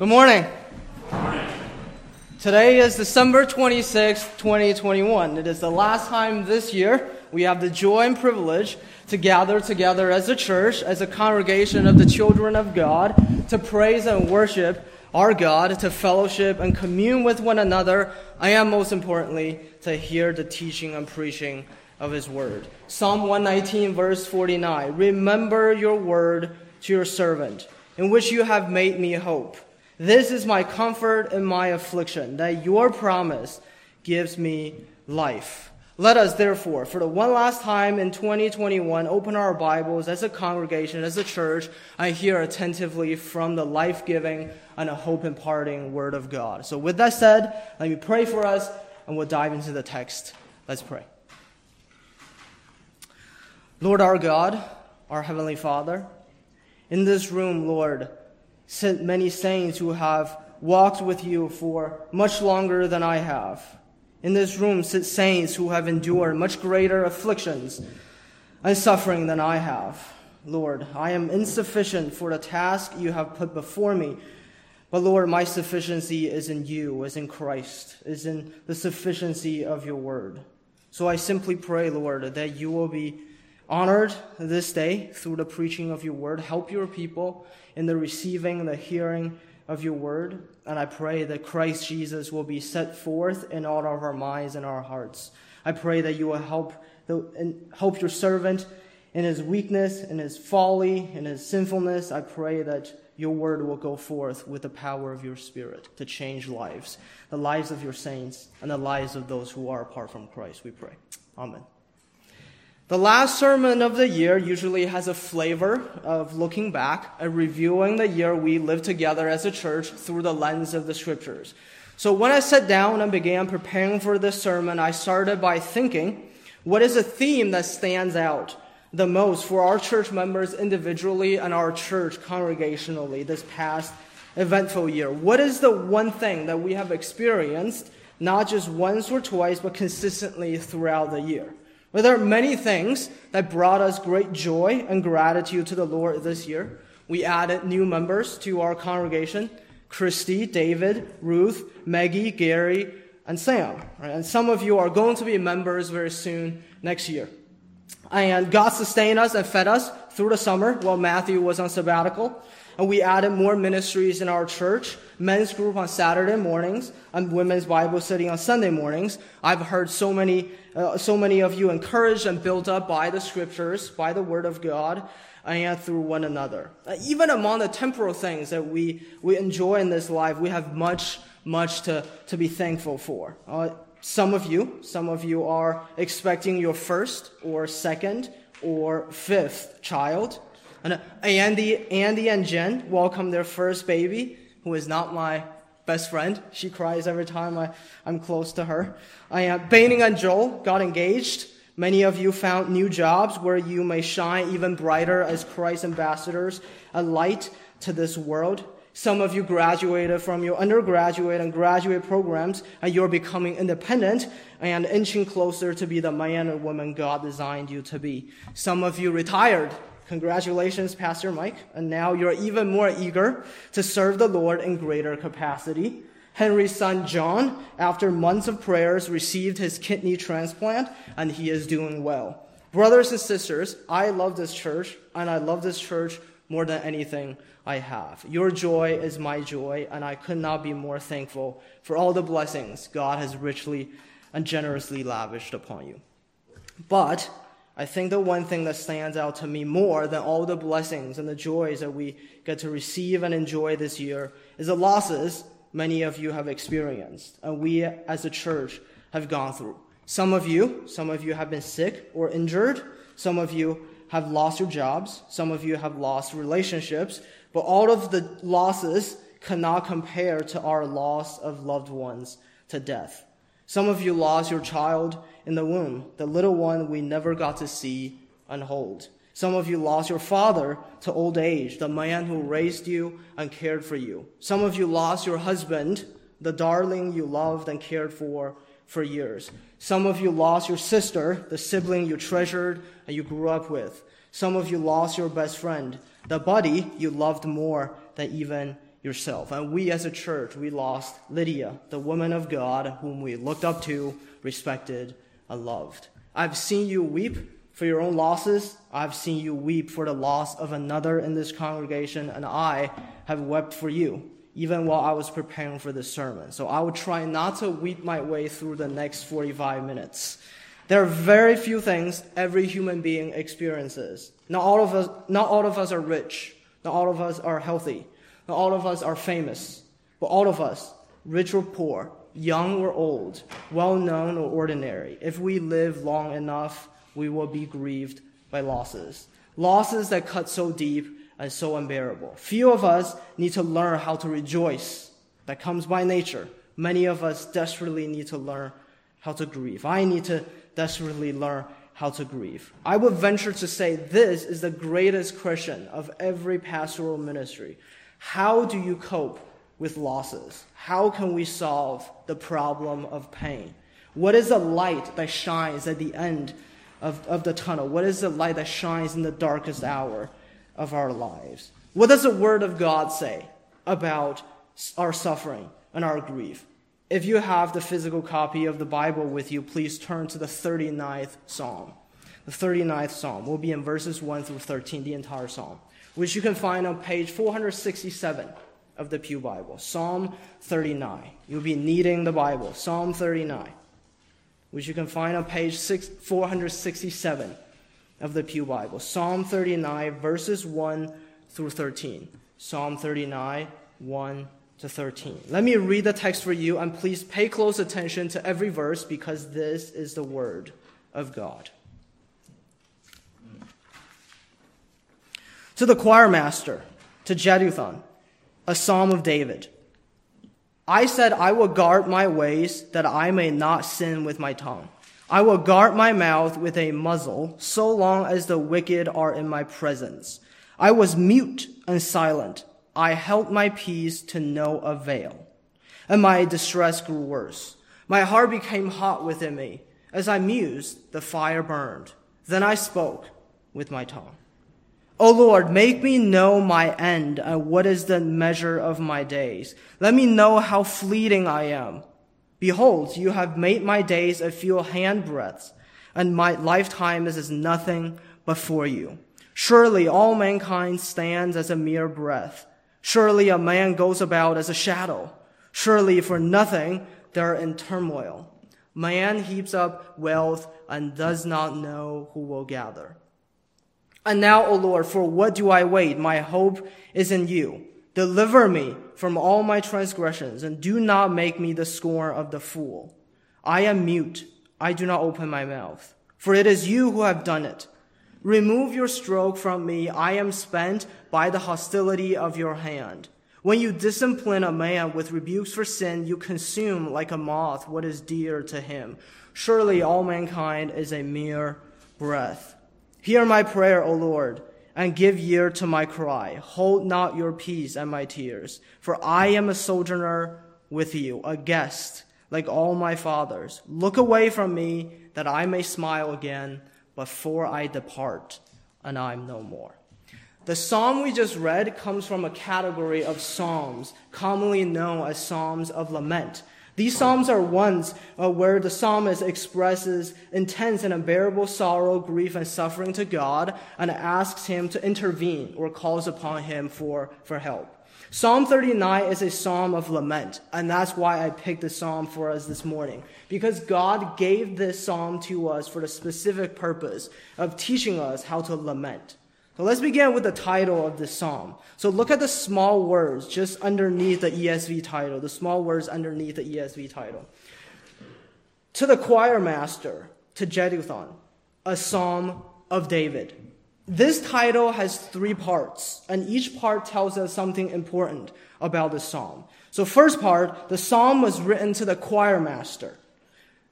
Good morning. Today is December 26, 2021. It is the last time this year we have the joy and privilege to gather together as a church, as a congregation of the children of God, to praise and worship our God, to fellowship and commune with one another, and most importantly, to hear the teaching and preaching of His Word. Psalm 119, verse 49 Remember your word to your servant, in which you have made me hope. This is my comfort in my affliction, that your promise gives me life. Let us, therefore, for the one last time in 2021, open our Bibles as a congregation, as a church, and hear attentively from the life giving and a hope imparting Word of God. So, with that said, let me pray for us, and we'll dive into the text. Let's pray. Lord our God, our Heavenly Father, in this room, Lord, sit many saints who have walked with you for much longer than I have. In this room sit saints who have endured much greater afflictions and suffering than I have. Lord, I am insufficient for the task you have put before me. But Lord, my sufficiency is in you, is in Christ, is in the sufficiency of your word. So I simply pray, Lord, that you will be honored this day through the preaching of your word. Help your people in the receiving, the hearing of your word. And I pray that Christ Jesus will be set forth in all of our minds and our hearts. I pray that you will help, the, help your servant in his weakness, in his folly, in his sinfulness. I pray that your word will go forth with the power of your spirit to change lives, the lives of your saints, and the lives of those who are apart from Christ. We pray. Amen. The last sermon of the year usually has a flavor of looking back and reviewing the year we lived together as a church through the lens of the scriptures. So when I sat down and began preparing for this sermon, I started by thinking, what is a theme that stands out the most for our church members individually and our church congregationally this past eventful year? What is the one thing that we have experienced, not just once or twice, but consistently throughout the year? Well, there are many things that brought us great joy and gratitude to the Lord this year. We added new members to our congregation Christy, David, Ruth, Maggie, Gary, and Sam. And some of you are going to be members very soon next year. And God sustained us and fed us through the summer while Matthew was on sabbatical. And we added more ministries in our church men's group on Saturday mornings and women's Bible study on Sunday mornings. I've heard so many, uh, so many of you encouraged and built up by the scriptures, by the word of God, and through one another. Uh, even among the temporal things that we, we enjoy in this life, we have much, much to, to be thankful for. Uh, some of you, some of you are expecting your first or second or fifth child. And Andy, Andy and Jen welcome their first baby who is not my best friend. She cries every time I, I'm close to her. I am Baining and Joel got engaged. Many of you found new jobs where you may shine even brighter as Christ ambassadors, a light to this world. Some of you graduated from your undergraduate and graduate programs, and you're becoming independent and inching closer to be the man or woman God designed you to be. Some of you retired Congratulations, Pastor Mike. And now you're even more eager to serve the Lord in greater capacity. Henry's son John, after months of prayers, received his kidney transplant and he is doing well. Brothers and sisters, I love this church and I love this church more than anything I have. Your joy is my joy and I could not be more thankful for all the blessings God has richly and generously lavished upon you. But I think the one thing that stands out to me more than all the blessings and the joys that we get to receive and enjoy this year is the losses many of you have experienced and we as a church have gone through. Some of you, some of you have been sick or injured. Some of you have lost your jobs. Some of you have lost relationships. But all of the losses cannot compare to our loss of loved ones to death. Some of you lost your child in the womb, the little one we never got to see and hold. Some of you lost your father to old age, the man who raised you and cared for you. Some of you lost your husband, the darling you loved and cared for for years. Some of you lost your sister, the sibling you treasured and you grew up with. Some of you lost your best friend, the buddy you loved more than even yourself. And we as a church, we lost Lydia, the woman of God whom we looked up to, respected, and loved. I've seen you weep for your own losses. I've seen you weep for the loss of another in this congregation, and I have wept for you, even while I was preparing for this sermon. So I will try not to weep my way through the next 45 minutes. There are very few things every human being experiences. Not all of us, not all of us are rich. Not all of us are healthy. All of us are famous. But all of us, rich or poor, young or old, well known or ordinary, if we live long enough, we will be grieved by losses. Losses that cut so deep and so unbearable. Few of us need to learn how to rejoice. That comes by nature. Many of us desperately need to learn how to grieve. I need to desperately learn how to grieve. I would venture to say this is the greatest question of every pastoral ministry. How do you cope with losses? How can we solve the problem of pain? What is the light that shines at the end of, of the tunnel? What is the light that shines in the darkest hour of our lives? What does the Word of God say about our suffering and our grief? If you have the physical copy of the Bible with you, please turn to the 39th Psalm. The 39th Psalm will be in verses 1 through 13, the entire Psalm, which you can find on page 467 of the Pew Bible. Psalm 39. You'll be needing the Bible. Psalm 39, which you can find on page 6, 467 of the Pew Bible. Psalm 39, verses 1 through 13. Psalm 39, 1 to 13. Let me read the text for you, and please pay close attention to every verse because this is the Word of God. To the choir master, to Jeduthun, a psalm of David. I said, I will guard my ways that I may not sin with my tongue. I will guard my mouth with a muzzle so long as the wicked are in my presence. I was mute and silent I held my peace to no avail, and my distress grew worse. My heart became hot within me. As I mused, the fire burned. Then I spoke with my tongue. O Lord, make me know my end and what is the measure of my days. Let me know how fleeting I am. Behold, you have made my days a few handbreadths, and my lifetime is as nothing before you. Surely all mankind stands as a mere breath. Surely a man goes about as a shadow. Surely for nothing they're in turmoil. Man heaps up wealth and does not know who will gather. And now, O Lord, for what do I wait? My hope is in you. Deliver me from all my transgressions and do not make me the scorn of the fool. I am mute. I do not open my mouth. For it is you who have done it. Remove your stroke from me. I am spent by the hostility of your hand. When you discipline a man with rebukes for sin, you consume like a moth what is dear to him. Surely all mankind is a mere breath. Hear my prayer, O Lord, and give ear to my cry. Hold not your peace and my tears, for I am a sojourner with you, a guest like all my fathers. Look away from me that I may smile again before I depart and I'm no more. The psalm we just read comes from a category of psalms commonly known as psalms of lament. These psalms are ones uh, where the psalmist expresses intense and unbearable sorrow, grief, and suffering to God and asks him to intervene or calls upon him for, for help. Psalm 39 is a psalm of lament, and that's why I picked this psalm for us this morning. Because God gave this psalm to us for the specific purpose of teaching us how to lament. So let's begin with the title of this psalm. So look at the small words just underneath the ESV title, the small words underneath the ESV title. To the choir master, to Jeduthun, a psalm of David. This title has three parts, and each part tells us something important about the psalm. So, first part, the psalm was written to the choir master.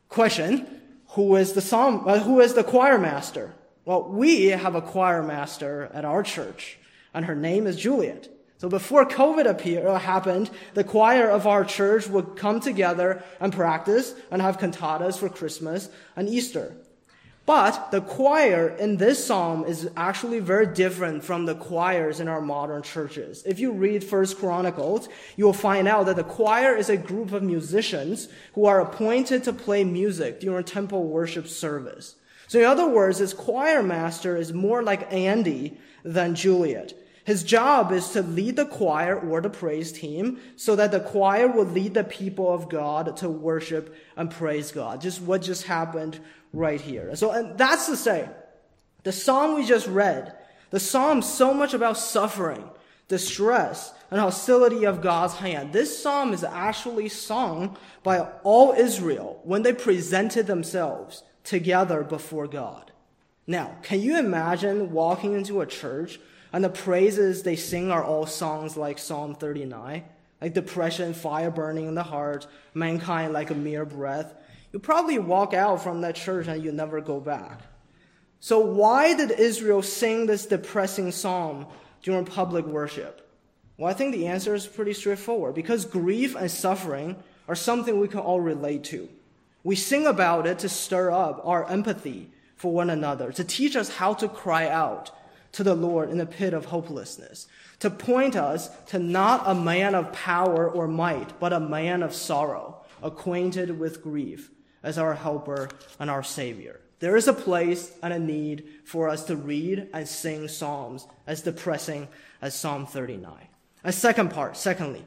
Question: Who is the psalm? Uh, who is the choir master? Well, we have a choir master at our church, and her name is Juliet. So before COVID appear, uh, happened, the choir of our church would come together and practice and have cantatas for Christmas and Easter. But the choir in this psalm is actually very different from the choirs in our modern churches. If you read First Chronicles, you will find out that the choir is a group of musicians who are appointed to play music during temple worship service. So in other words, this choir master is more like Andy than Juliet. His job is to lead the choir or the praise team so that the choir will lead the people of God to worship and praise God. Just what just happened right here. So, and that's to say, the psalm we just read, the psalm so much about suffering, distress, and hostility of God's hand. This psalm is actually sung by all Israel when they presented themselves together before God. Now, can you imagine walking into a church and the praises they sing are all songs like Psalm 39, like depression, fire burning in the heart, mankind like a mere breath. You probably walk out from that church and you never go back. So why did Israel sing this depressing psalm during public worship? Well, I think the answer is pretty straightforward. Because grief and suffering are something we can all relate to. We sing about it to stir up our empathy for one another, to teach us how to cry out to the Lord in the pit of hopelessness, to point us to not a man of power or might, but a man of sorrow, acquainted with grief, as our helper and our savior. There is a place and a need for us to read and sing psalms as depressing as Psalm 39. A second part, secondly,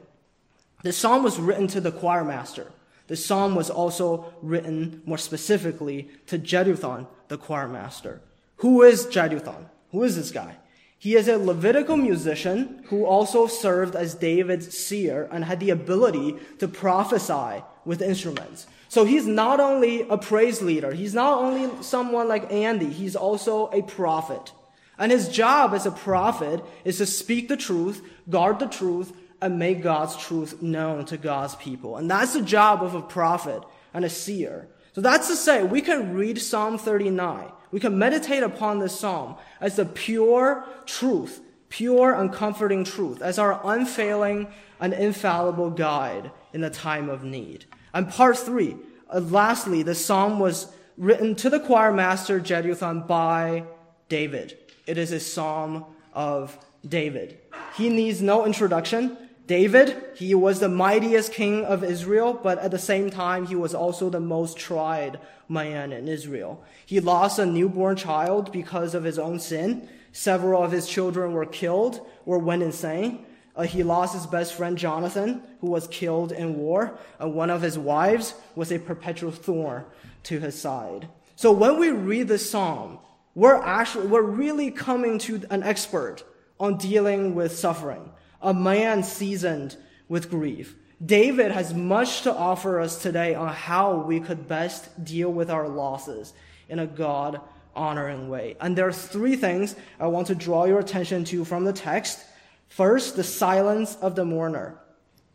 the psalm was written to the choir master. The psalm was also written more specifically to Jeduthun, the choir master. Who is Jeduthun? Who is this guy? He is a Levitical musician who also served as David's seer and had the ability to prophesy with instruments. So he's not only a praise leader, he's not only someone like Andy, he's also a prophet. And his job as a prophet is to speak the truth, guard the truth, and make God's truth known to God's people. And that's the job of a prophet and a seer. So that's to say, we can read Psalm 39 we can meditate upon this psalm as the pure truth, pure and comforting truth, as our unfailing and infallible guide in the time of need. And part three, uh, lastly, the psalm was written to the choir master Jeduthun by David. It is a psalm of David. He needs no introduction. David, he was the mightiest king of Israel, but at the same time, he was also the most tried man in Israel. He lost a newborn child because of his own sin. Several of his children were killed or went insane. Uh, he lost his best friend Jonathan, who was killed in war. Uh, one of his wives was a perpetual thorn to his side. So when we read this psalm, we're actually, we're really coming to an expert on dealing with suffering a man seasoned with grief. David has much to offer us today on how we could best deal with our losses in a God honoring way. And there are three things I want to draw your attention to from the text. First, the silence of the mourner.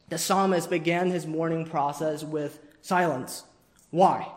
The psalmist began his mourning process with silence. Why?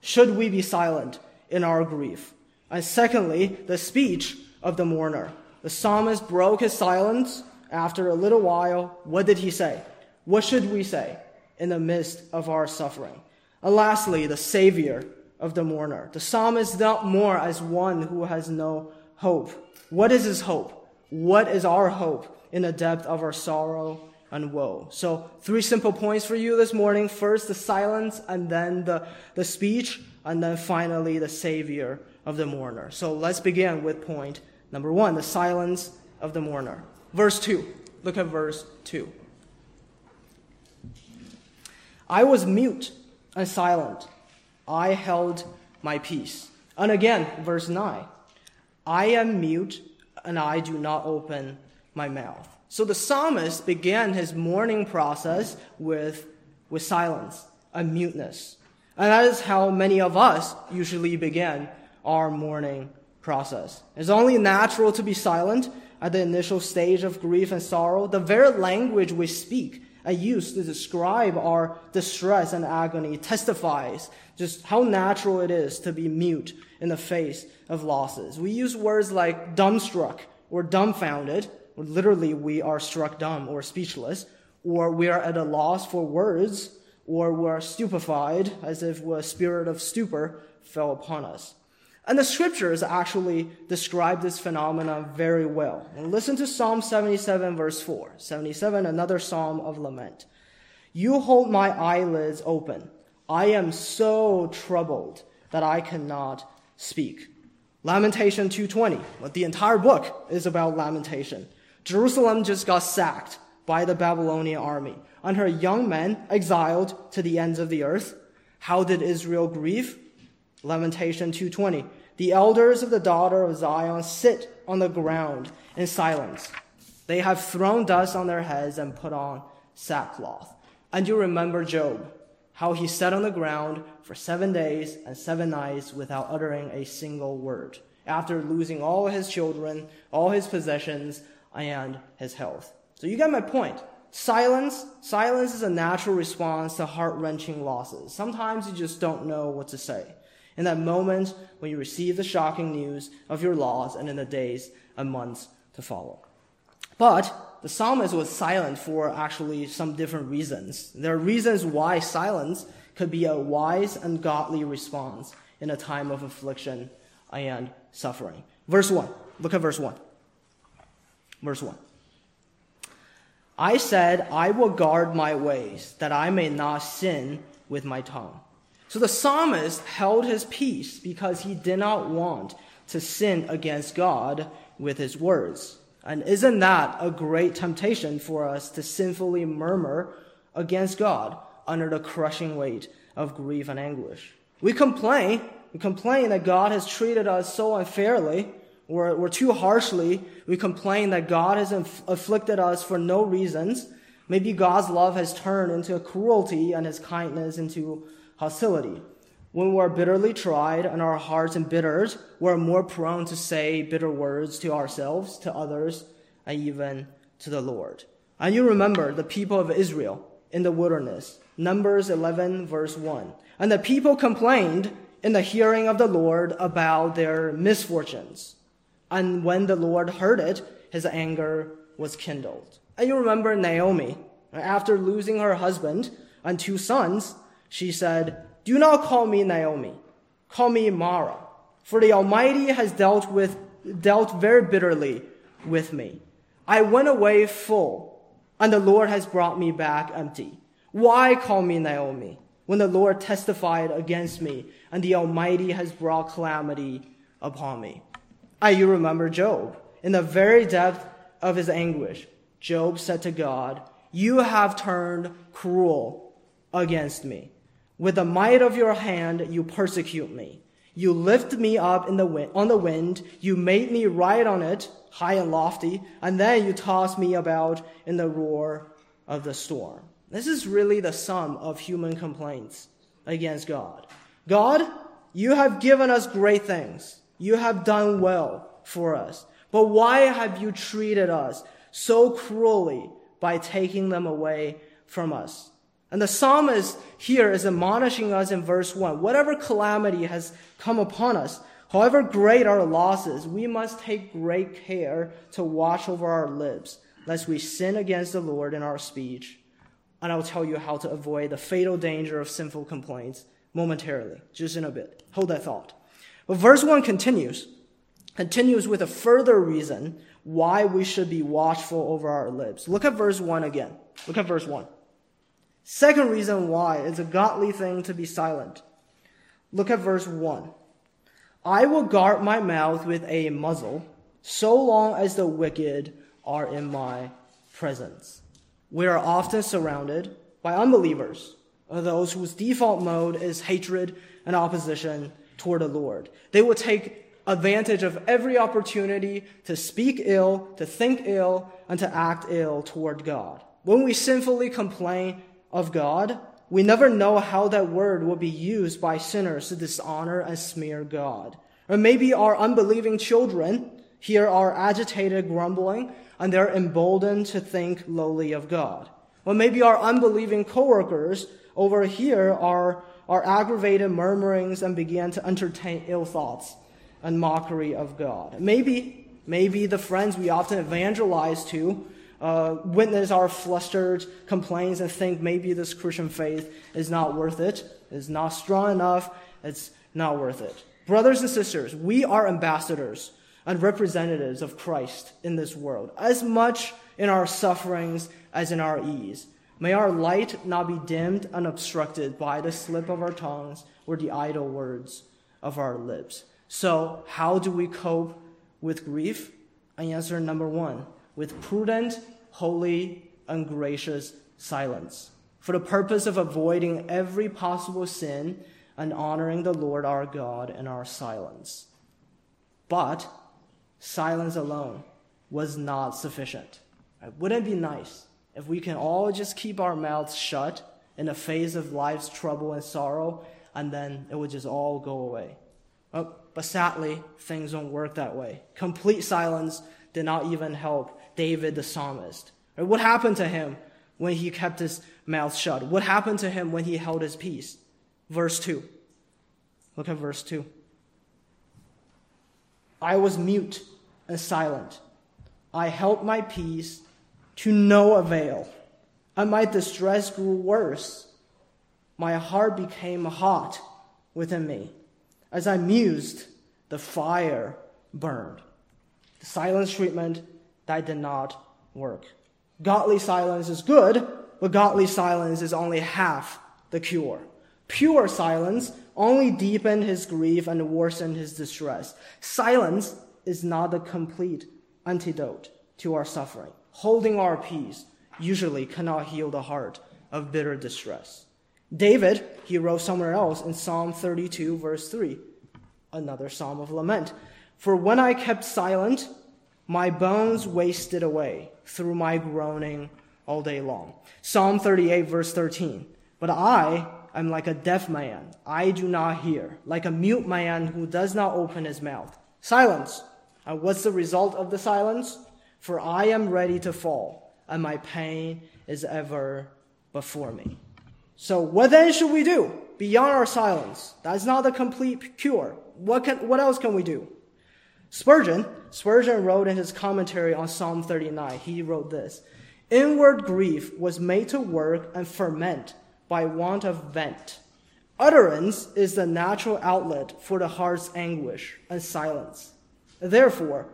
Should we be silent in our grief? And secondly, the speech of the mourner. The psalmist broke his silence after a little while, what did he say? What should we say in the midst of our suffering? And lastly, the Savior of the mourner. The psalmist dealt more as one who has no hope. What is his hope? What is our hope in the depth of our sorrow and woe? So, three simple points for you this morning. First, the silence, and then the, the speech, and then finally, the Savior of the mourner. So, let's begin with point number one the silence of the mourner. Verse 2. Look at verse 2. I was mute and silent. I held my peace. And again, verse 9. I am mute and I do not open my mouth. So the psalmist began his mourning process with, with silence and muteness. And that is how many of us usually begin our mourning process. It's only natural to be silent at the initial stage of grief and sorrow, the very language we speak and use to describe our distress and agony testifies just how natural it is to be mute in the face of losses. We use words like dumbstruck or dumbfounded, or literally we are struck dumb or speechless, or we are at a loss for words, or we are stupefied as if a spirit of stupor fell upon us. And the scriptures actually describe this phenomenon very well. And listen to Psalm 77, verse 4. 77, another psalm of lament. You hold my eyelids open. I am so troubled that I cannot speak. Lamentation 220. But the entire book is about lamentation. Jerusalem just got sacked by the Babylonian army, and her young men exiled to the ends of the earth. How did Israel grieve? Lamentation 220. The elders of the daughter of Zion sit on the ground in silence. They have thrown dust on their heads and put on sackcloth. And you remember Job, how he sat on the ground for seven days and seven nights without uttering a single word, after losing all his children, all his possessions, and his health. So you get my point. Silence, silence is a natural response to heart-wrenching losses. Sometimes you just don't know what to say. In that moment when you receive the shocking news of your loss and in the days and months to follow. But the psalmist was silent for actually some different reasons. There are reasons why silence could be a wise and godly response in a time of affliction and suffering. Verse 1. Look at verse 1. Verse 1. I said, I will guard my ways, that I may not sin with my tongue. So the psalmist held his peace because he did not want to sin against God with his words. And isn't that a great temptation for us to sinfully murmur against God under the crushing weight of grief and anguish? We complain, we complain that God has treated us so unfairly or, or too harshly. We complain that God has inf- afflicted us for no reasons. Maybe God's love has turned into cruelty and his kindness into hostility. When we're bitterly tried and our hearts embittered, we're more prone to say bitter words to ourselves, to others, and even to the Lord. And you remember the people of Israel in the wilderness, Numbers 11 verse 1. And the people complained in the hearing of the Lord about their misfortunes. And when the Lord heard it, his anger was kindled. And you remember Naomi, after losing her husband and two sons, she said, do not call me Naomi. Call me Mara. For the Almighty has dealt with, dealt very bitterly with me. I went away full, and the Lord has brought me back empty. Why call me Naomi when the Lord testified against me and the Almighty has brought calamity upon me? I, you remember Job. In the very depth of his anguish, Job said to God, You have turned cruel against me. With the might of your hand, you persecute me. You lift me up the wind, on the wind. You made me ride on it, high and lofty, and then you toss me about in the roar of the storm. This is really the sum of human complaints against God. God, you have given us great things. You have done well for us. But why have you treated us so cruelly by taking them away from us? And the psalmist here is admonishing us in verse 1 whatever calamity has come upon us, however great our losses, we must take great care to watch over our lips, lest we sin against the Lord in our speech. And I'll tell you how to avoid the fatal danger of sinful complaints momentarily, just in a bit. Hold that thought. But verse 1 continues, continues with a further reason why we should be watchful over our lips. Look at verse 1 again. Look at verse 1. Second reason why it's a godly thing to be silent. Look at verse 1. I will guard my mouth with a muzzle so long as the wicked are in my presence. We are often surrounded by unbelievers, or those whose default mode is hatred and opposition toward the Lord. They will take advantage of every opportunity to speak ill, to think ill, and to act ill toward God. When we sinfully complain of God, we never know how that word will be used by sinners to dishonor and smear God. Or maybe our unbelieving children here are agitated, grumbling, and they're emboldened to think lowly of God. Or maybe our unbelieving coworkers over here are, are aggravated murmurings and begin to entertain ill thoughts and mockery of God. Maybe, maybe the friends we often evangelize to uh, witness our flustered complaints and think maybe this Christian faith is not worth it, is not strong enough, it's not worth it. Brothers and sisters, we are ambassadors and representatives of Christ in this world, as much in our sufferings as in our ease. May our light not be dimmed and obstructed by the slip of our tongues or the idle words of our lips. So, how do we cope with grief? I Answer number one with prudent, holy, and gracious silence, for the purpose of avoiding every possible sin and honoring the Lord our God in our silence. But silence alone was not sufficient. Wouldn't it be nice if we can all just keep our mouths shut in the face of life's trouble and sorrow, and then it would just all go away? Oh, but sadly, things don't work that way. Complete silence did not even help David the psalmist. What happened to him when he kept his mouth shut? What happened to him when he held his peace? Verse 2. Look at verse 2. I was mute and silent. I held my peace to no avail, and my distress grew worse. My heart became hot within me. As I mused, the fire burned. The silence treatment that did not work. Godly silence is good, but godly silence is only half the cure. Pure silence only deepened his grief and worsened his distress. Silence is not the complete antidote to our suffering. Holding our peace usually cannot heal the heart of bitter distress. David, he wrote somewhere else in Psalm 32, verse 3, another psalm of lament. For when I kept silent, my bones wasted away through my groaning all day long. Psalm 38, verse 13. But I am like a deaf man. I do not hear, like a mute man who does not open his mouth. Silence. And what's the result of the silence? For I am ready to fall, and my pain is ever before me. So, what then should we do beyond our silence? That's not the complete cure. What, can, what else can we do? Spurgeon, Spurgeon wrote in his commentary on Psalm 39, he wrote this Inward grief was made to work and ferment by want of vent. Utterance is the natural outlet for the heart's anguish and silence. Therefore,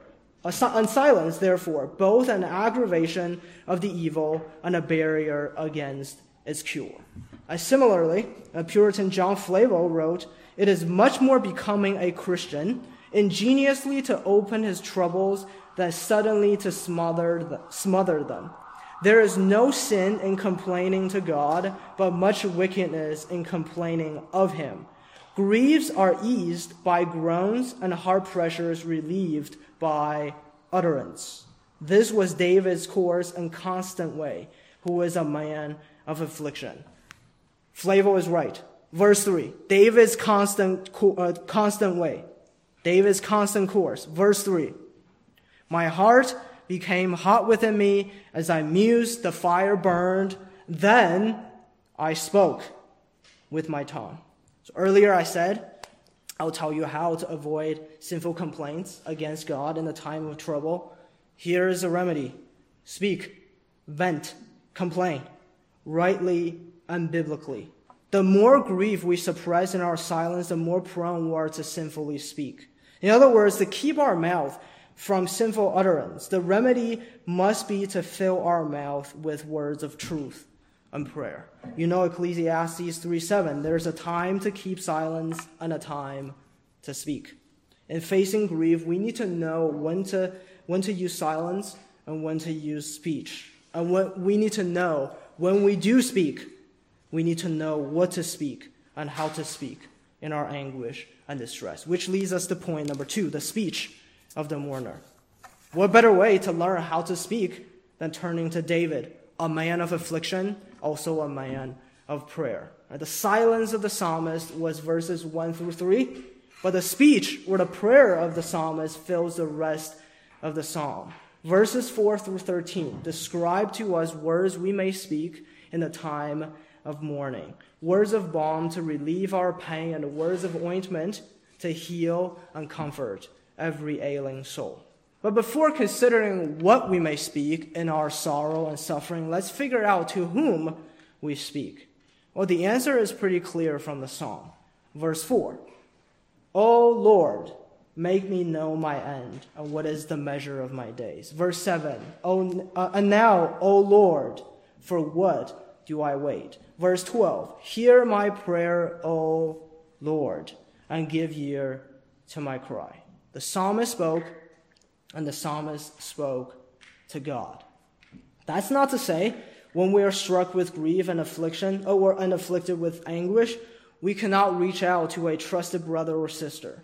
and silence, therefore, both an aggravation of the evil and a barrier against its cure. Uh, similarly, Puritan John Flavel wrote, It is much more becoming a Christian ingeniously to open his troubles than suddenly to smother, smother them. There is no sin in complaining to God, but much wickedness in complaining of Him. Griefs are eased by groans, and heart pressures relieved by utterance. This was David's course and constant way, who was a man of affliction. Flavel is right. Verse 3 David's constant, uh, constant way. David's constant course. Verse 3 My heart became hot within me. As I mused, the fire burned. Then I spoke with my tongue. So earlier I said, I'll tell you how to avoid sinful complaints against God in the time of trouble. Here is a remedy speak, vent, complain, rightly and biblically. The more grief we suppress in our silence, the more prone we are to sinfully speak. In other words, to keep our mouth from sinful utterance. The remedy must be to fill our mouth with words of truth and prayer. You know Ecclesiastes 3 7. There's a time to keep silence and a time to speak. In facing grief, we need to know when to, when to use silence and when to use speech. And what we need to know when we do speak, we need to know what to speak and how to speak in our anguish and distress. Which leads us to point number two the speech of the mourner. What better way to learn how to speak than turning to David, a man of affliction, also a man of prayer? The silence of the psalmist was verses 1 through 3, but the speech or the prayer of the psalmist fills the rest of the psalm. Verses 4 through 13 describe to us words we may speak in the time of mourning, words of balm to relieve our pain, and words of ointment to heal and comfort every ailing soul. But before considering what we may speak in our sorrow and suffering, let's figure out to whom we speak. Well, the answer is pretty clear from the psalm. Verse 4 O Lord, make me know my end, and what is the measure of my days. Verse 7 oh, uh, And now, O Lord, for what do I wait? Verse 12 Hear my prayer, O Lord, and give ear to my cry. The psalmist spoke, and the psalmist spoke to God. That's not to say when we are struck with grief and affliction, or and afflicted with anguish, we cannot reach out to a trusted brother or sister.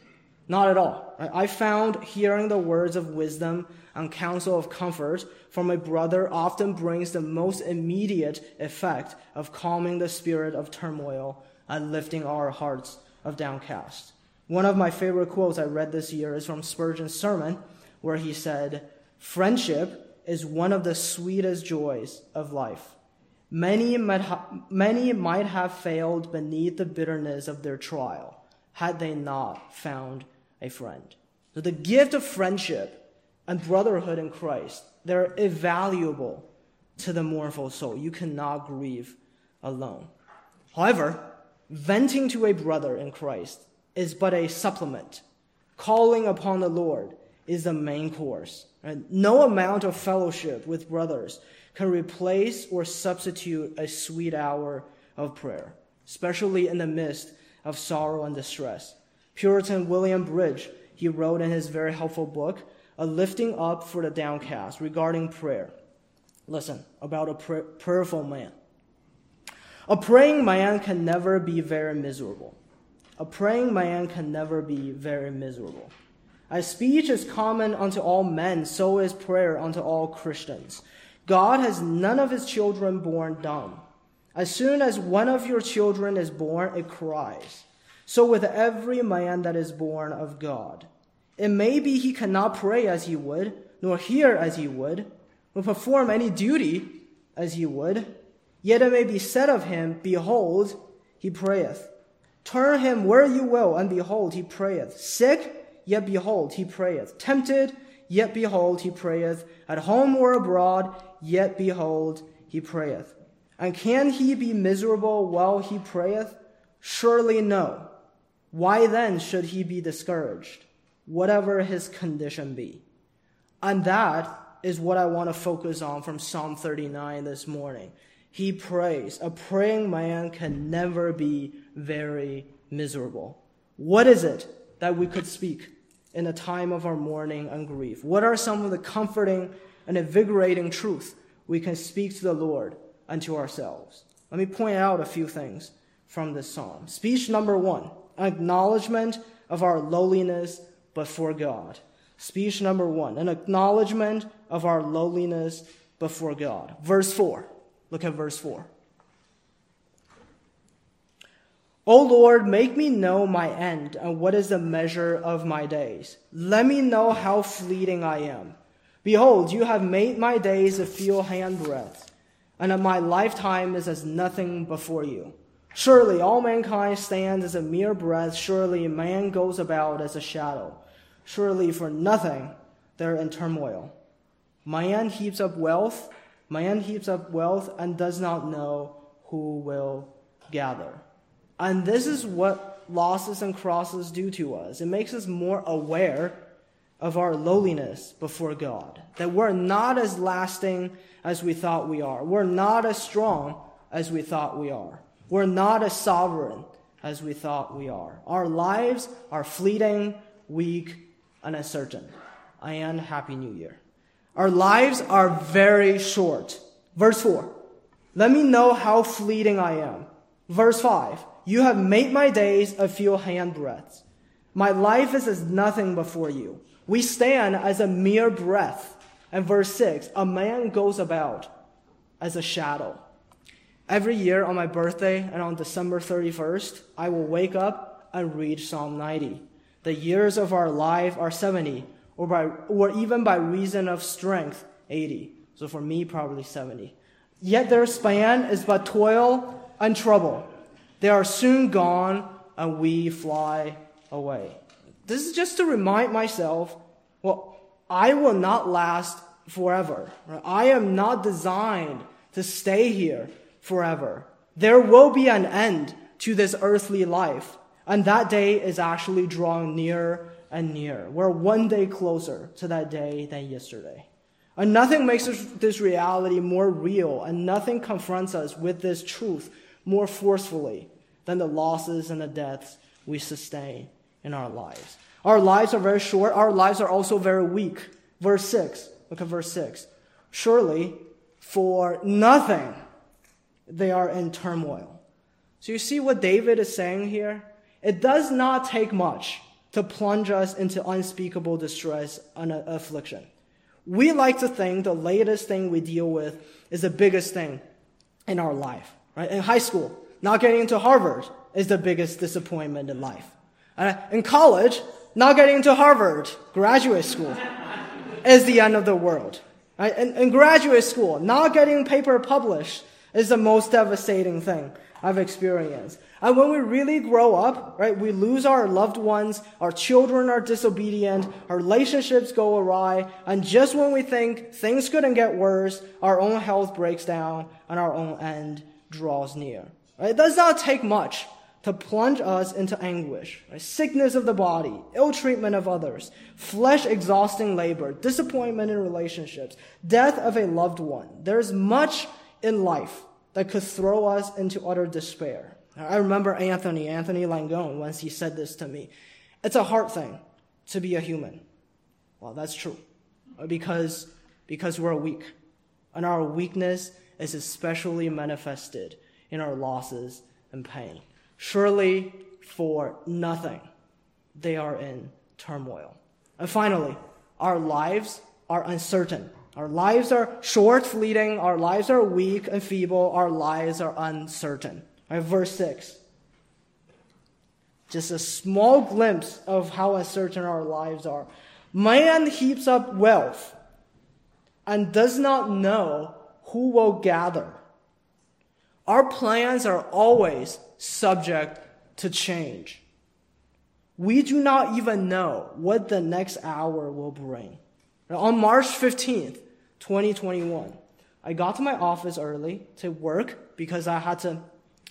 Not at all. I found hearing the words of wisdom and counsel of comfort from a brother often brings the most immediate effect of calming the spirit of turmoil and lifting our hearts of downcast. One of my favorite quotes I read this year is from Spurgeon's sermon, where he said, Friendship is one of the sweetest joys of life. Many might, ha- many might have failed beneath the bitterness of their trial had they not found a friend. So the gift of friendship and brotherhood in Christ, they're invaluable to the mournful soul. You cannot grieve alone. However, venting to a brother in Christ is but a supplement. Calling upon the Lord is the main course. And no amount of fellowship with brothers can replace or substitute a sweet hour of prayer, especially in the midst of sorrow and distress. Puritan William Bridge, he wrote in his very helpful book, A Lifting Up for the Downcast, regarding prayer. Listen, about a pray- prayerful man. A praying man can never be very miserable. A praying man can never be very miserable. As speech is common unto all men, so is prayer unto all Christians. God has none of his children born dumb. As soon as one of your children is born, it cries. So with every man that is born of God. It may be he cannot pray as he would, nor hear as he would, nor perform any duty as he would. Yet it may be said of him, Behold, he prayeth. Turn him where you will, and behold, he prayeth. Sick, yet behold, he prayeth. Tempted, yet behold, he prayeth. At home or abroad, yet behold, he prayeth. And can he be miserable while he prayeth? Surely no. Why then should he be discouraged, whatever his condition be? And that is what I want to focus on from Psalm 39 this morning. He prays. A praying man can never be very miserable. What is it that we could speak in a time of our mourning and grief? What are some of the comforting and invigorating truth we can speak to the Lord and to ourselves? Let me point out a few things from this psalm. Speech number one an acknowledgement of our lowliness before God. Speech number one, an acknowledgement of our lowliness before God. Verse 4. Look at verse 4. O Lord, make me know my end and what is the measure of my days. Let me know how fleeting I am. Behold, you have made my days a few handbreadths, and my lifetime is as nothing before you. Surely all mankind stands as a mere breath. Surely man goes about as a shadow. Surely for nothing they're in turmoil. Man heaps up wealth. Man heaps up wealth and does not know who will gather. And this is what losses and crosses do to us. It makes us more aware of our lowliness before God. That we're not as lasting as we thought we are. We're not as strong as we thought we are. We're not as sovereign as we thought we are. Our lives are fleeting, weak, and uncertain. And Happy New Year. Our lives are very short. Verse 4. Let me know how fleeting I am. Verse 5. You have made my days a few handbreadths. My life is as nothing before you. We stand as a mere breath. And verse 6. A man goes about as a shadow. Every year on my birthday and on December 31st, I will wake up and read Psalm 90. The years of our life are 70, or, by, or even by reason of strength, 80. So for me, probably 70. Yet their span is but toil and trouble. They are soon gone, and we fly away. This is just to remind myself well, I will not last forever. I am not designed to stay here forever. There will be an end to this earthly life. And that day is actually drawing nearer and nearer. We're one day closer to that day than yesterday. And nothing makes this reality more real, and nothing confronts us with this truth more forcefully than the losses and the deaths we sustain in our lives. Our lives are very short, our lives are also very weak. Verse 6, look at verse 6. Surely, for nothing, they are in turmoil. So you see what David is saying here? It does not take much to plunge us into unspeakable distress and affliction. We like to think the latest thing we deal with is the biggest thing in our life. Right? In high school, not getting into Harvard is the biggest disappointment in life. Uh, in college, not getting into Harvard, graduate school, is the end of the world. Right? In, in graduate school, not getting paper published is the most devastating thing I've experienced. And when we really grow up, right, we lose our loved ones, our children are disobedient, our relationships go awry, and just when we think things couldn't get worse, our own health breaks down and our own end draws near. Right? It does not take much to plunge us into anguish, right? sickness of the body, ill treatment of others, flesh exhausting labor, disappointment in relationships, death of a loved one. There's much in life that could throw us into utter despair. I remember Anthony, Anthony Langone, once he said this to me. It's a hard thing to be a human. Well, that's true. Because, because we're weak. And our weakness is especially manifested in our losses and pain. Surely for nothing they are in turmoil. And finally, our lives are uncertain. Our lives are short, fleeting. Our lives are weak and feeble. Our lives are uncertain. Right, verse 6. Just a small glimpse of how uncertain our lives are. Man heaps up wealth and does not know who will gather. Our plans are always subject to change. We do not even know what the next hour will bring. On March 15th, 2021, I got to my office early to work because I had to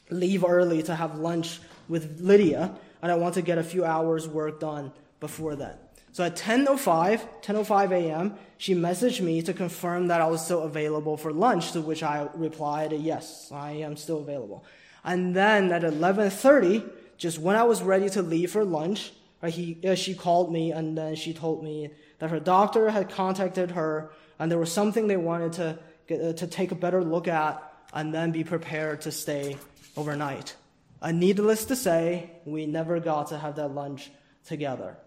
leave early to have lunch with Lydia, and I want to get a few hours work done before that. So at 10.05, 10.05 a.m., she messaged me to confirm that I was still available for lunch, to which I replied, yes, I am still available. And then at 11.30, just when I was ready to leave for lunch, he, uh, she called me and then she told me that her doctor had contacted her and there was something they wanted to, get, uh, to take a better look at and then be prepared to stay overnight. And needless to say, we never got to have that lunch together.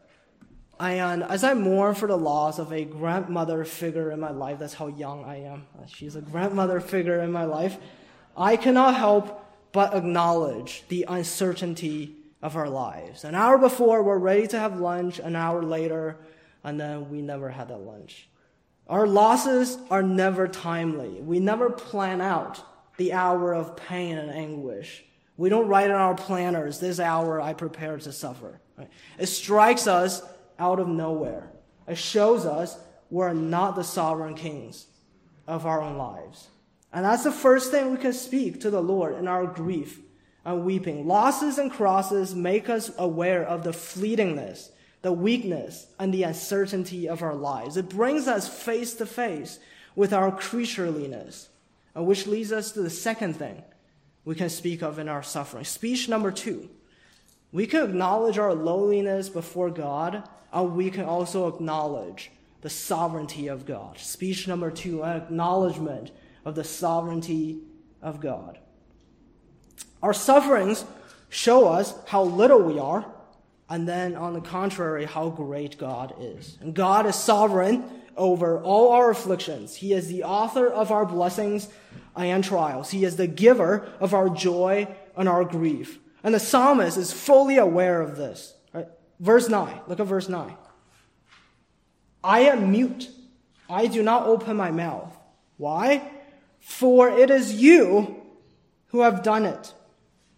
And as I mourn for the loss of a grandmother figure in my life, that's how young I am. She's a grandmother figure in my life. I cannot help but acknowledge the uncertainty of our lives. An hour before, we're ready to have lunch. An hour later, and then we never had that lunch. Our losses are never timely. We never plan out the hour of pain and anguish. We don't write in our planners, this hour I prepare to suffer. Right? It strikes us out of nowhere. It shows us we're not the sovereign kings of our own lives. And that's the first thing we can speak to the Lord in our grief and weeping. Losses and crosses make us aware of the fleetingness, the weakness, and the uncertainty of our lives. It brings us face to face with our creatureliness uh, which leads us to the second thing we can speak of in our suffering. Speech number two. We can acknowledge our lowliness before God, and we can also acknowledge the sovereignty of God. Speech number two, an acknowledgement of the sovereignty of God. Our sufferings show us how little we are, and then on the contrary, how great God is. And God is sovereign over all our afflictions. He is the author of our blessings and trials. He is the giver of our joy and our grief. And the psalmist is fully aware of this. Right? Verse 9. Look at verse 9. I am mute. I do not open my mouth. Why? For it is you who have done it.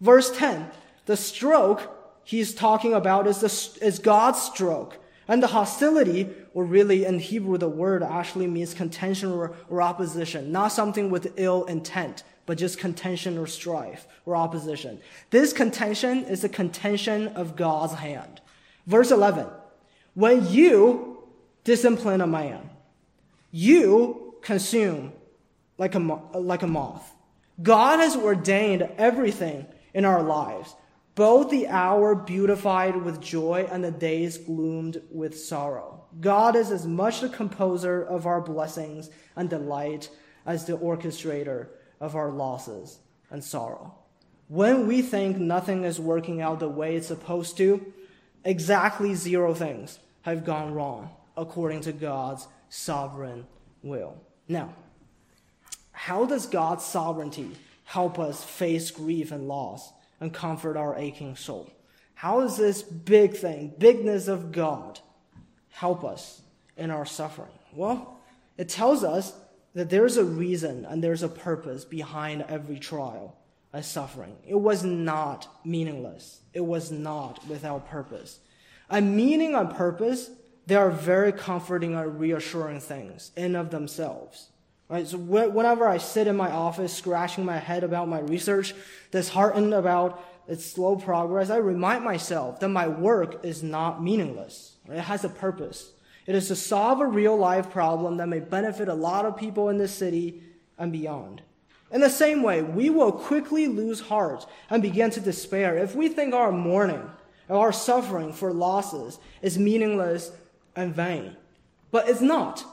Verse 10. The stroke he's talking about is, the, is God's stroke And the hostility, or really in Hebrew, the word actually means contention or, or, opposition, not something with ill intent, but just contention or strife or opposition. This contention is the contention of God's hand. Verse 11 When you discipline a man, you consume like a, like a moth. God has ordained everything in our lives both the hour beautified with joy and the days gloomed with sorrow. God is as much the composer of our blessings and delight as the orchestrator of our losses and sorrow. When we think nothing is working out the way it's supposed to, exactly zero things have gone wrong according to God's sovereign will. Now, how does God's sovereignty help us face grief and loss? And comfort our aching soul. How does this big thing, bigness of God, help us in our suffering? Well, it tells us that there's a reason and there's a purpose behind every trial and suffering. It was not meaningless. It was not without purpose. And meaning and purpose, they are very comforting and reassuring things in of themselves. Right? So whenever I sit in my office scratching my head about my research, disheartened about its slow progress, I remind myself that my work is not meaningless. It has a purpose. It is to solve a real life problem that may benefit a lot of people in this city and beyond. In the same way, we will quickly lose heart and begin to despair if we think our mourning or our suffering for losses is meaningless and vain. But it's not.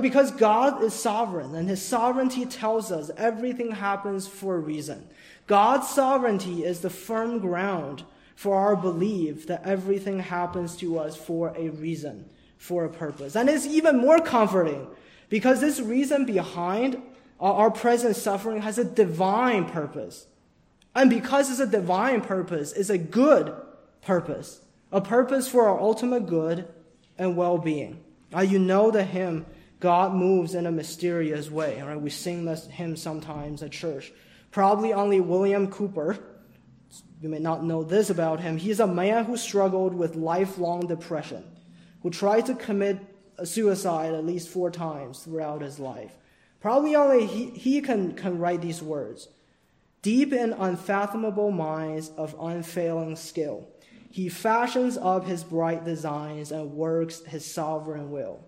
Because God is sovereign and his sovereignty tells us everything happens for a reason. God's sovereignty is the firm ground for our belief that everything happens to us for a reason, for a purpose. And it's even more comforting because this reason behind our present suffering has a divine purpose. And because it's a divine purpose, it's a good purpose, a purpose for our ultimate good and well being. You know the hymn God moves in a mysterious way. Right? We sing this hymn sometimes at church. Probably only William Cowper, you may not know this about him, he's a man who struggled with lifelong depression, who tried to commit suicide at least four times throughout his life. Probably only he, he can, can write these words. Deep in unfathomable minds of unfailing skill, he fashions up his bright designs and works his sovereign will.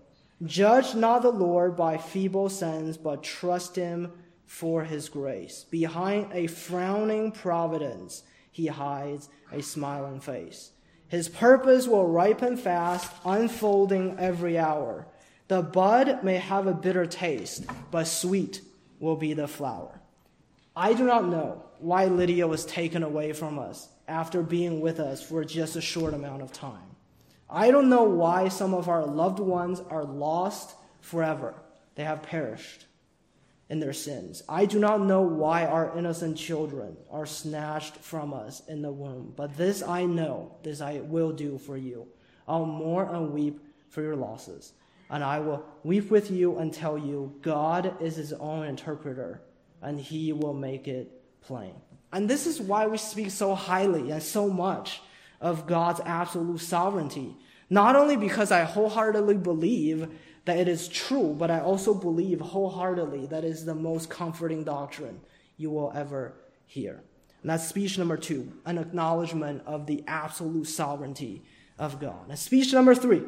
Judge not the Lord by feeble sense, but trust him for his grace. Behind a frowning providence, he hides a smiling face. His purpose will ripen fast, unfolding every hour. The bud may have a bitter taste, but sweet will be the flower. I do not know why Lydia was taken away from us after being with us for just a short amount of time. I don't know why some of our loved ones are lost forever. They have perished in their sins. I do not know why our innocent children are snatched from us in the womb. But this I know, this I will do for you. I'll mourn and weep for your losses. And I will weep with you and tell you God is his own interpreter, and he will make it plain. And this is why we speak so highly and so much of God's absolute sovereignty. Not only because I wholeheartedly believe that it is true, but I also believe wholeheartedly that is the most comforting doctrine you will ever hear. And that's speech number two, an acknowledgement of the absolute sovereignty of God. And speech number three,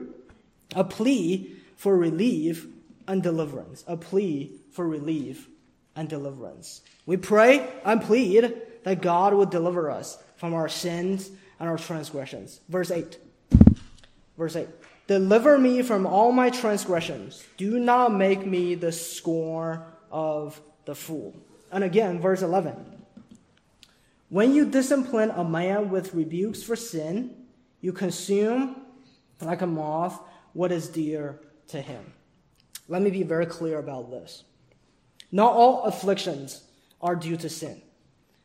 a plea for relief and deliverance. A plea for relief and deliverance. We pray and plead that God would deliver us from our sins and our transgressions. Verse 8. Verse 8. Deliver me from all my transgressions. Do not make me the scorn of the fool. And again, verse 11. When you discipline a man with rebukes for sin, you consume like a moth what is dear to him. Let me be very clear about this. Not all afflictions are due to sin.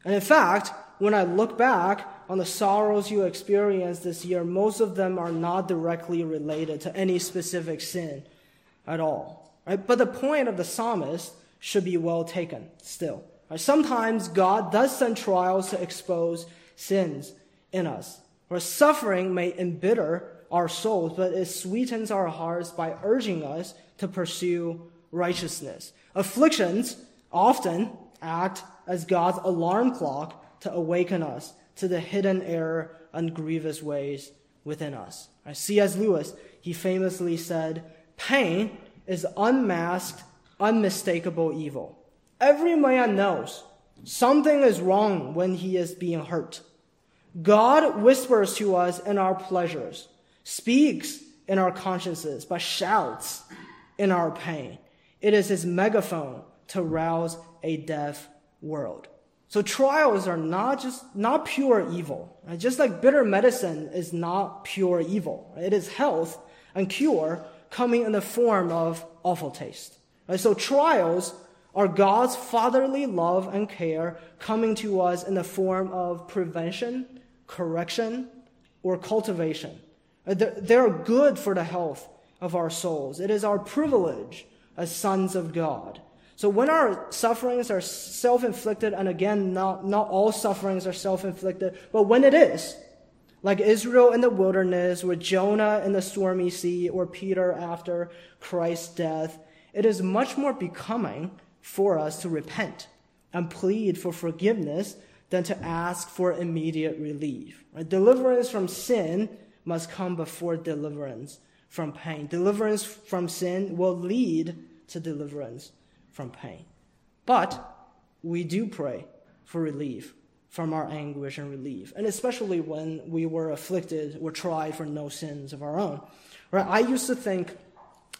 And in fact, when I look back on the sorrows you experienced this year, most of them are not directly related to any specific sin at all. Right? But the point of the psalmist should be well taken still. Right? Sometimes God does send trials to expose sins in us, where suffering may embitter our souls, but it sweetens our hearts by urging us to pursue righteousness. Afflictions often act as God's alarm clock to awaken us to the hidden error and grievous ways within us. C.S. Lewis, he famously said, Pain is unmasked, unmistakable evil. Every man knows something is wrong when he is being hurt. God whispers to us in our pleasures, speaks in our consciences, but shouts in our pain. It is his megaphone to rouse a deaf world. So trials are not just not pure evil. Right? Just like bitter medicine is not pure evil. Right? It is health and cure coming in the form of awful taste. Right? So trials are God's fatherly love and care coming to us in the form of prevention, correction, or cultivation. They are good for the health of our souls. It is our privilege as sons of God so when our sufferings are self-inflicted, and again, not, not all sufferings are self-inflicted, but when it is, like Israel in the wilderness, or Jonah in the stormy sea, or Peter after Christ's death, it is much more becoming for us to repent and plead for forgiveness than to ask for immediate relief. Right? Deliverance from sin must come before deliverance from pain. Deliverance from sin will lead to deliverance from pain. But we do pray for relief from our anguish and relief, and especially when we were afflicted or tried for no sins of our own. Right? I used to think,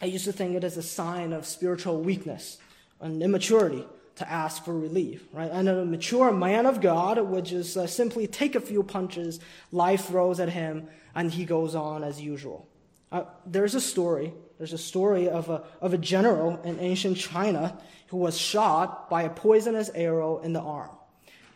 I used to think it is a sign of spiritual weakness and immaturity to ask for relief, right? And a mature man of God would just uh, simply take a few punches, life throws at him, and he goes on as usual. Uh, there's a story there's a story of a, of a general in ancient China who was shot by a poisonous arrow in the arm.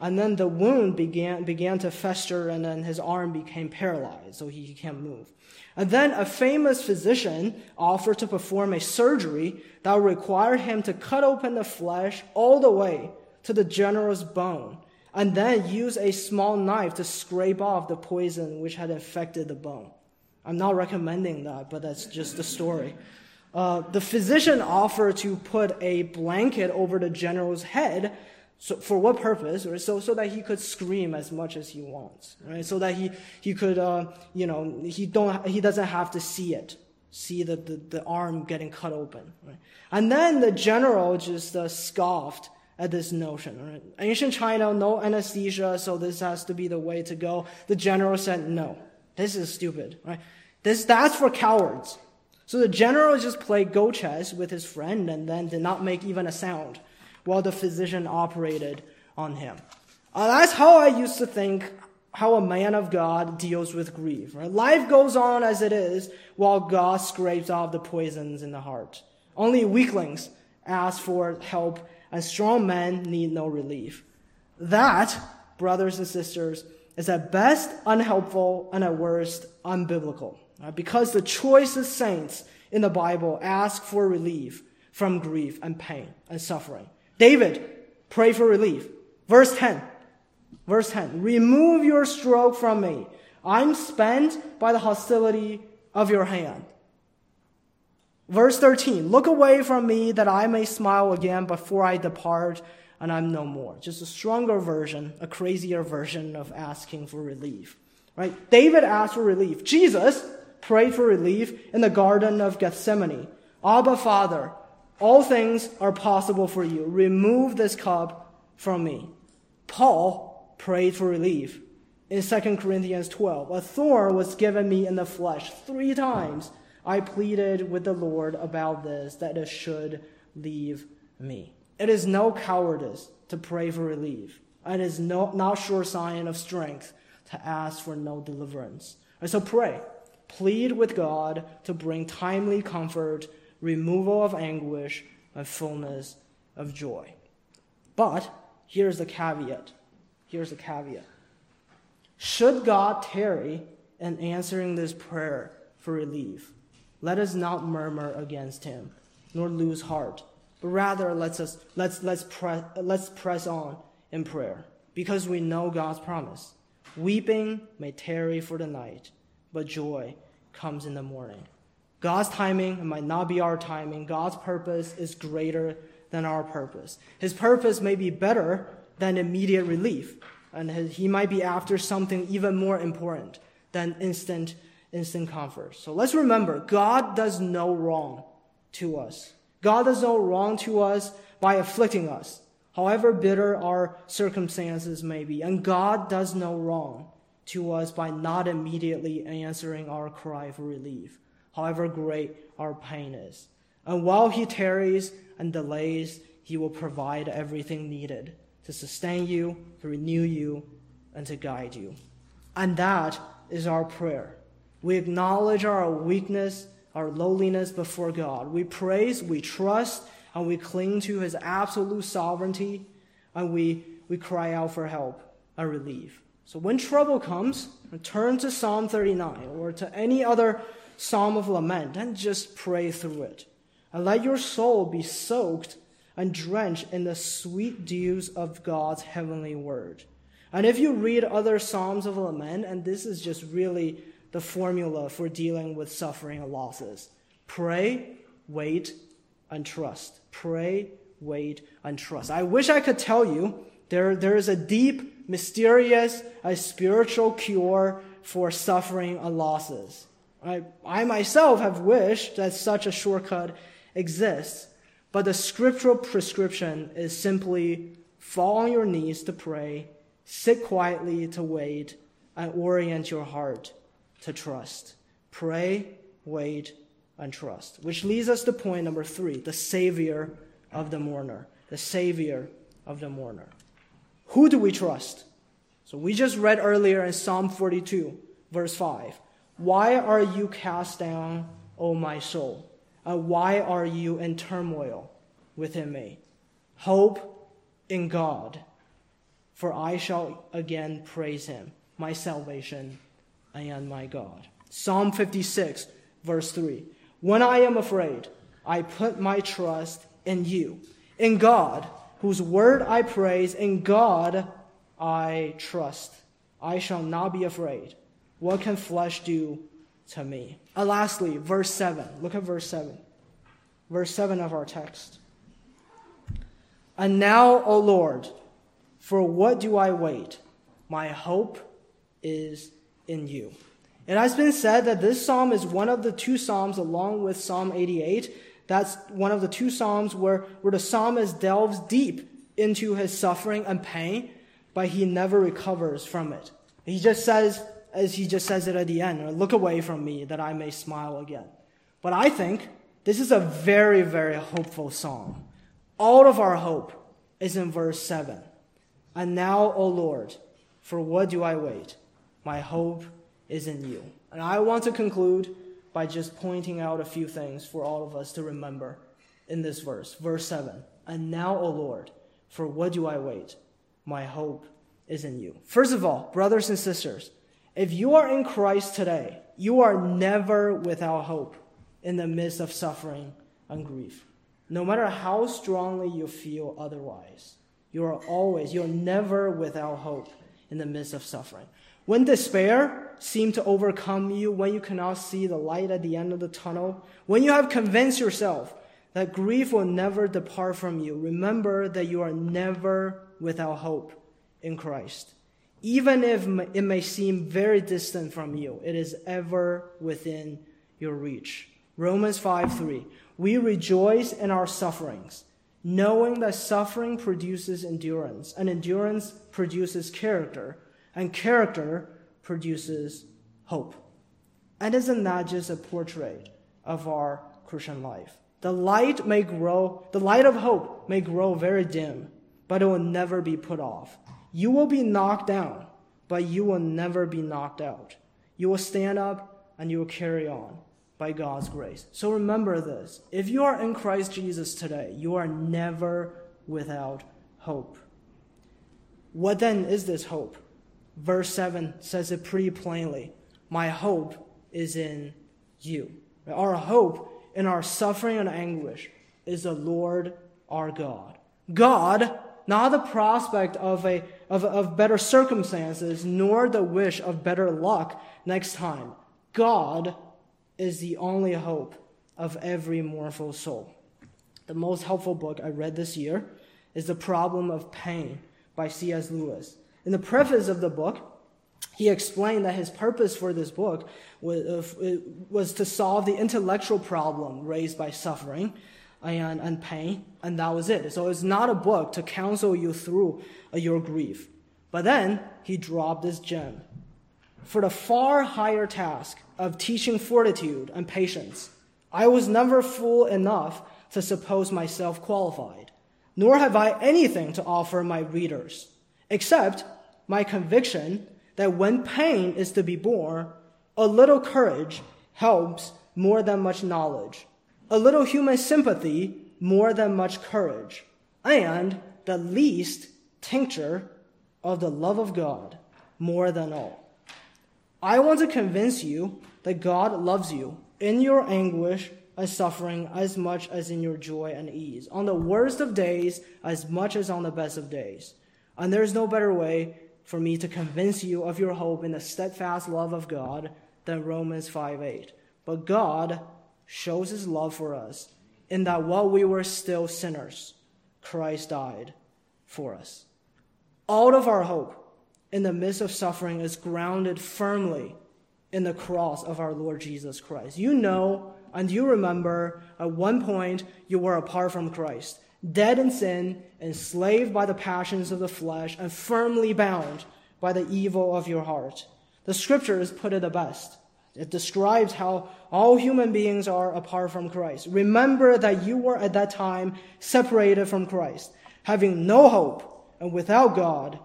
And then the wound began, began to fester, and then his arm became paralyzed, so he he can't move. And then a famous physician offered to perform a surgery that required him to cut open the flesh all the way to the general's bone, and then use a small knife to scrape off the poison which had infected the bone. I'm not recommending that, but that's just the story. Uh, the physician offered to put a blanket over the general's head. So for what purpose? Or so, so that he could scream as much as he wants, right? So that he, he could, uh, you know, he don't, he doesn't have to see it, see the, the, the arm getting cut open, right? And then the general just uh, scoffed at this notion, right? Ancient China, no anesthesia, so this has to be the way to go. The general said, no, this is stupid, right? This, that's for cowards. So the general just played go chess with his friend and then did not make even a sound while the physician operated on him. Uh, that's how I used to think how a man of God deals with grief. Right? Life goes on as it is while God scrapes off the poisons in the heart. Only weaklings ask for help and strong men need no relief. That, brothers and sisters, is at best unhelpful and at worst unbiblical. Because the choicest saints in the Bible ask for relief from grief and pain and suffering. David, pray for relief. Verse 10. Verse 10. Remove your stroke from me. I'm spent by the hostility of your hand. Verse 13. Look away from me that I may smile again before I depart and I'm no more. Just a stronger version, a crazier version of asking for relief. Right? David asked for relief. Jesus prayed for relief in the Garden of Gethsemane. Abba, Father, all things are possible for you. Remove this cup from me. Paul prayed for relief in 2 Corinthians 12. A thorn was given me in the flesh. Three times I pleaded with the Lord about this, that it should leave me. It is no cowardice to pray for relief. It is no, not sure sign of strength to ask for no deliverance. And so pray. Plead with God to bring timely comfort, removal of anguish, and fullness of joy. But here's the caveat. Here's the caveat. Should God tarry in answering this prayer for relief, let us not murmur against him, nor lose heart, but rather let's, us, let's, let's, press, let's press on in prayer because we know God's promise. Weeping may tarry for the night, but joy comes in the morning. God's timing might not be our timing. God's purpose is greater than our purpose. His purpose may be better than immediate relief, and he might be after something even more important than instant instant comfort. So let's remember, God does no wrong to us. God does no wrong to us by afflicting us, however bitter our circumstances may be. And God does no wrong to us by not immediately answering our cry for relief, however great our pain is. And while He tarries and delays, He will provide everything needed to sustain you, to renew you, and to guide you. And that is our prayer. We acknowledge our weakness, our lowliness before God. We praise, we trust, and we cling to His absolute sovereignty, and we, we cry out for help and relief. So when trouble comes, turn to Psalm 39 or to any other psalm of lament and just pray through it. And let your soul be soaked and drenched in the sweet dews of God's heavenly word. And if you read other psalms of lament, and this is just really the formula for dealing with suffering and losses pray, wait, and trust. Pray, wait, and trust. I wish I could tell you there, there is a deep, mysterious, a spiritual cure for suffering and losses. I, I myself have wished that such a shortcut exists, but the scriptural prescription is simply fall on your knees to pray, sit quietly to wait, and orient your heart to trust. Pray, wait, and trust. Which leads us to point number three the Savior of the mourner. The Savior of the mourner. Who do we trust? So we just read earlier in Psalm 42, verse 5. Why are you cast down, O my soul? And why are you in turmoil within me? Hope in God, for I shall again praise him, my salvation and my God. Psalm 56, verse 3. When I am afraid, I put my trust in you, in God, whose word I praise, in God I trust. I shall not be afraid. What can flesh do to me? And lastly, verse 7. Look at verse 7. Verse 7 of our text. And now, O Lord, for what do I wait? My hope is in you. It has been said that this psalm is one of the two psalms, along with Psalm 88. That's one of the two psalms where, where the psalmist delves deep into his suffering and pain, but he never recovers from it. He just says, as he just says it at the end, look away from me that I may smile again. But I think this is a very, very hopeful psalm. All of our hope is in verse 7. And now, O Lord, for what do I wait? My hope is in you. And I want to conclude by just pointing out a few things for all of us to remember in this verse. Verse 7 And now, O Lord, for what do I wait? My hope is in you. First of all, brothers and sisters, if you are in Christ today, you are never without hope in the midst of suffering and grief. No matter how strongly you feel otherwise, you are always, you're never without hope in the midst of suffering. When despair seems to overcome you, when you cannot see the light at the end of the tunnel, when you have convinced yourself that grief will never depart from you, remember that you are never without hope in Christ. Even if it may seem very distant from you, it is ever within your reach. Romans 5 3. We rejoice in our sufferings, knowing that suffering produces endurance, and endurance produces character and character produces hope. And isn't that just a portrait of our Christian life? The light may grow, the light of hope may grow very dim, but it will never be put off. You will be knocked down, but you will never be knocked out. You will stand up and you will carry on by God's grace. So remember this. If you are in Christ Jesus today, you are never without hope. What then is this hope? Verse 7 says it pretty plainly My hope is in you. Our hope in our suffering and anguish is the Lord our God. God, not the prospect of, a, of, of better circumstances, nor the wish of better luck next time. God is the only hope of every mournful soul. The most helpful book I read this year is The Problem of Pain by C.S. Lewis. In the preface of the book, he explained that his purpose for this book was, uh, was to solve the intellectual problem raised by suffering and, and pain, and that was it. So it's not a book to counsel you through uh, your grief. But then he dropped this gem. For the far higher task of teaching fortitude and patience, I was never fool enough to suppose myself qualified, nor have I anything to offer my readers, except my conviction that when pain is to be borne, a little courage helps more than much knowledge, a little human sympathy more than much courage, and the least tincture of the love of God more than all. I want to convince you that God loves you in your anguish and suffering as much as in your joy and ease, on the worst of days as much as on the best of days. And there's no better way for me to convince you of your hope in the steadfast love of God than Romans 5 8. But God shows his love for us in that while we were still sinners, Christ died for us. All of our hope in the midst of suffering is grounded firmly in the cross of our Lord Jesus Christ. You know and you remember at one point you were apart from Christ, dead in sin, enslaved by the passions of the flesh, and firmly bound by the evil of your heart. The scriptures put it the best. It describes how all human beings are apart from Christ. Remember that you were at that time separated from Christ, having no hope and without God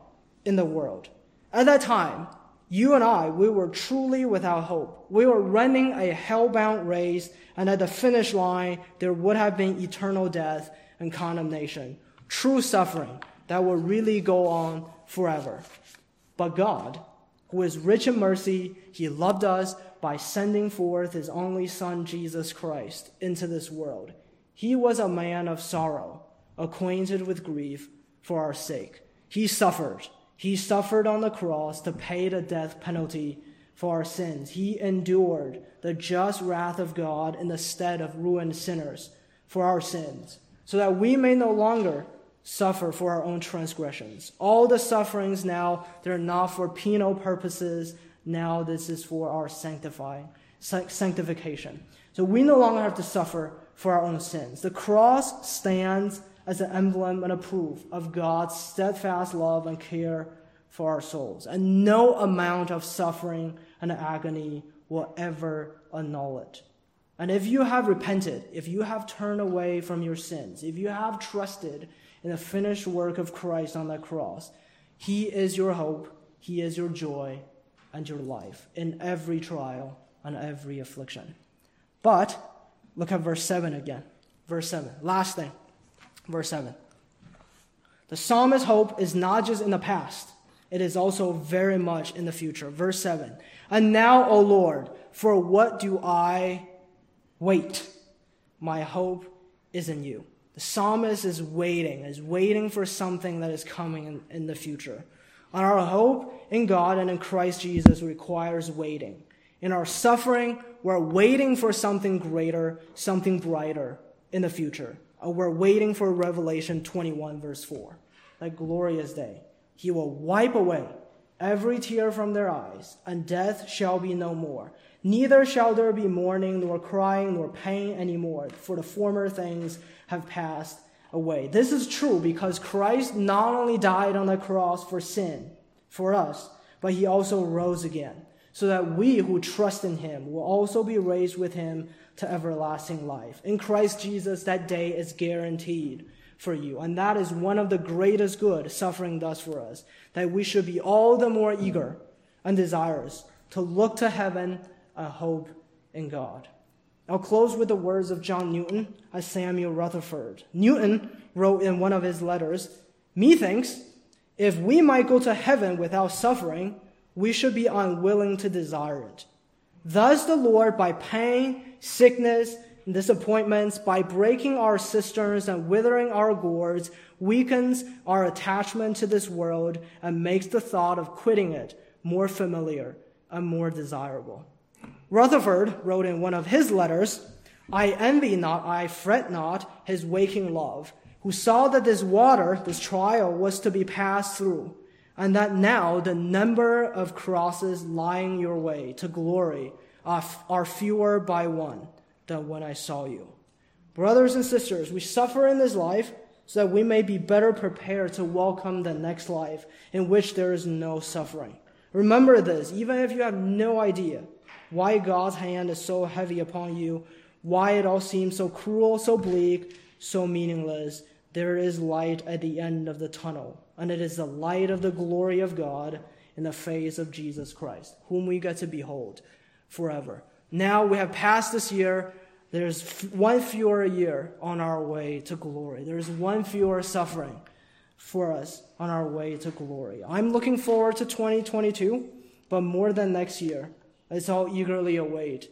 in the world. At that time, you and I, we were truly without hope. We were running a hell-bound race, and at the finish line, there would have been eternal death and condemnation, true suffering that will really go on forever. But God, who is rich in mercy, He loved us by sending forth His only Son, Jesus Christ, into this world. He was a man of sorrow, acquainted with grief for our sake. He suffered he suffered on the cross to pay the death penalty for our sins. He endured the just wrath of God in the stead of ruined sinners for our sins, so that we may no longer suffer for our own transgressions. All the sufferings now, they're not for penal purposes. Now this is for our sanctifying, sanctification. So we no longer have to suffer for our own sins. The cross stands as an emblem and a proof of God's steadfast love and care for our souls. And no amount of suffering and agony will ever annul it. And if you have repented, if you have turned away from your sins, if you have trusted in the finished work of Christ on the cross, He is your hope, He is your joy, and your life in every trial and every affliction. But look at verse 7 again. Verse 7. Last thing. Verse 7. The psalmist's hope is not just in the past, it is also very much in the future. Verse 7. And now, O Lord, for what do I wait? My hope is in you. The psalmist is waiting, is waiting for something that is coming in, in the future. And our hope in God and in Christ Jesus requires waiting. In our suffering, we're waiting for something greater, something brighter in the future. Uh, we're waiting for Revelation 21, verse 4. That glorious day. He will wipe away every tear from their eyes, and death shall be no more. Neither shall there be mourning, nor crying, nor pain anymore, for the former things have passed away. This is true because Christ not only died on the cross for sin, for us, but he also rose again, so that we who trust in him will also be raised with him to everlasting life. In Christ Jesus, that day is guaranteed for you. And that is one of the greatest good suffering does for us, that we should be all the more eager and desirous to look to heaven and hope in God. I'll close with the words of John Newton as Samuel Rutherford. Newton wrote in one of his letters, Methinks, if we might go to heaven without suffering, we should be unwilling to desire it. Thus the Lord, by pain, sickness, disappointments, by breaking our cisterns and withering our gourds, weakens our attachment to this world and makes the thought of quitting it more familiar and more desirable. Rutherford wrote in one of his letters, I envy not, I fret not his waking love, who saw that this water, this trial, was to be passed through, and that now the number of crosses lying your way to glory are fewer by one than when I saw you. Brothers and sisters, we suffer in this life so that we may be better prepared to welcome the next life in which there is no suffering. Remember this, even if you have no idea why God's hand is so heavy upon you, why it all seems so cruel, so bleak, so meaningless. There is light at the end of the tunnel, and it is the light of the glory of God in the face of Jesus Christ, whom we get to behold forever. Now we have passed this year. There's one fewer year on our way to glory. There's one fewer suffering for us on our way to glory. I'm looking forward to 2022, but more than next year, let's all eagerly await,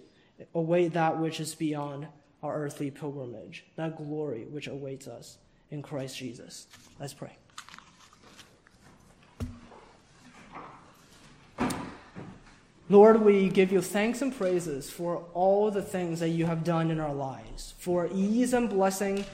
await that which is beyond our earthly pilgrimage, that glory which awaits us in Christ Jesus. Let's pray. Lord, we give you thanks and praises for all the things that you have done in our lives, for ease and blessing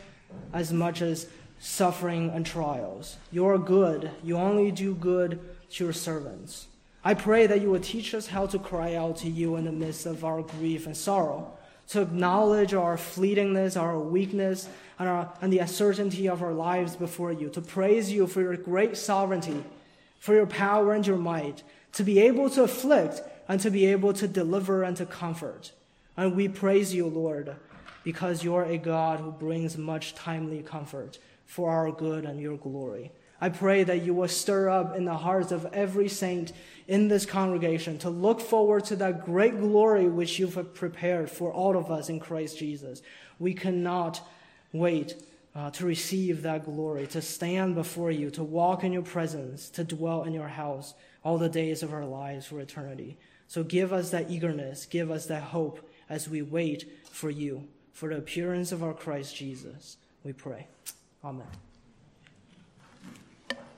as much as suffering and trials. You're good. You only do good to your servants. I pray that you will teach us how to cry out to you in the midst of our grief and sorrow, to acknowledge our fleetingness, our weakness, and, our, and the uncertainty of our lives before you, to praise you for your great sovereignty, for your power and your might, to be able to afflict and to be able to deliver and to comfort. And we praise you, Lord, because you're a God who brings much timely comfort for our good and your glory. I pray that you will stir up in the hearts of every saint in this congregation to look forward to that great glory which you've prepared for all of us in Christ Jesus. We cannot wait uh, to receive that glory, to stand before you, to walk in your presence, to dwell in your house all the days of our lives for eternity. So give us that eagerness, give us that hope as we wait for you, for the appearance of our Christ Jesus. We pray. Amen.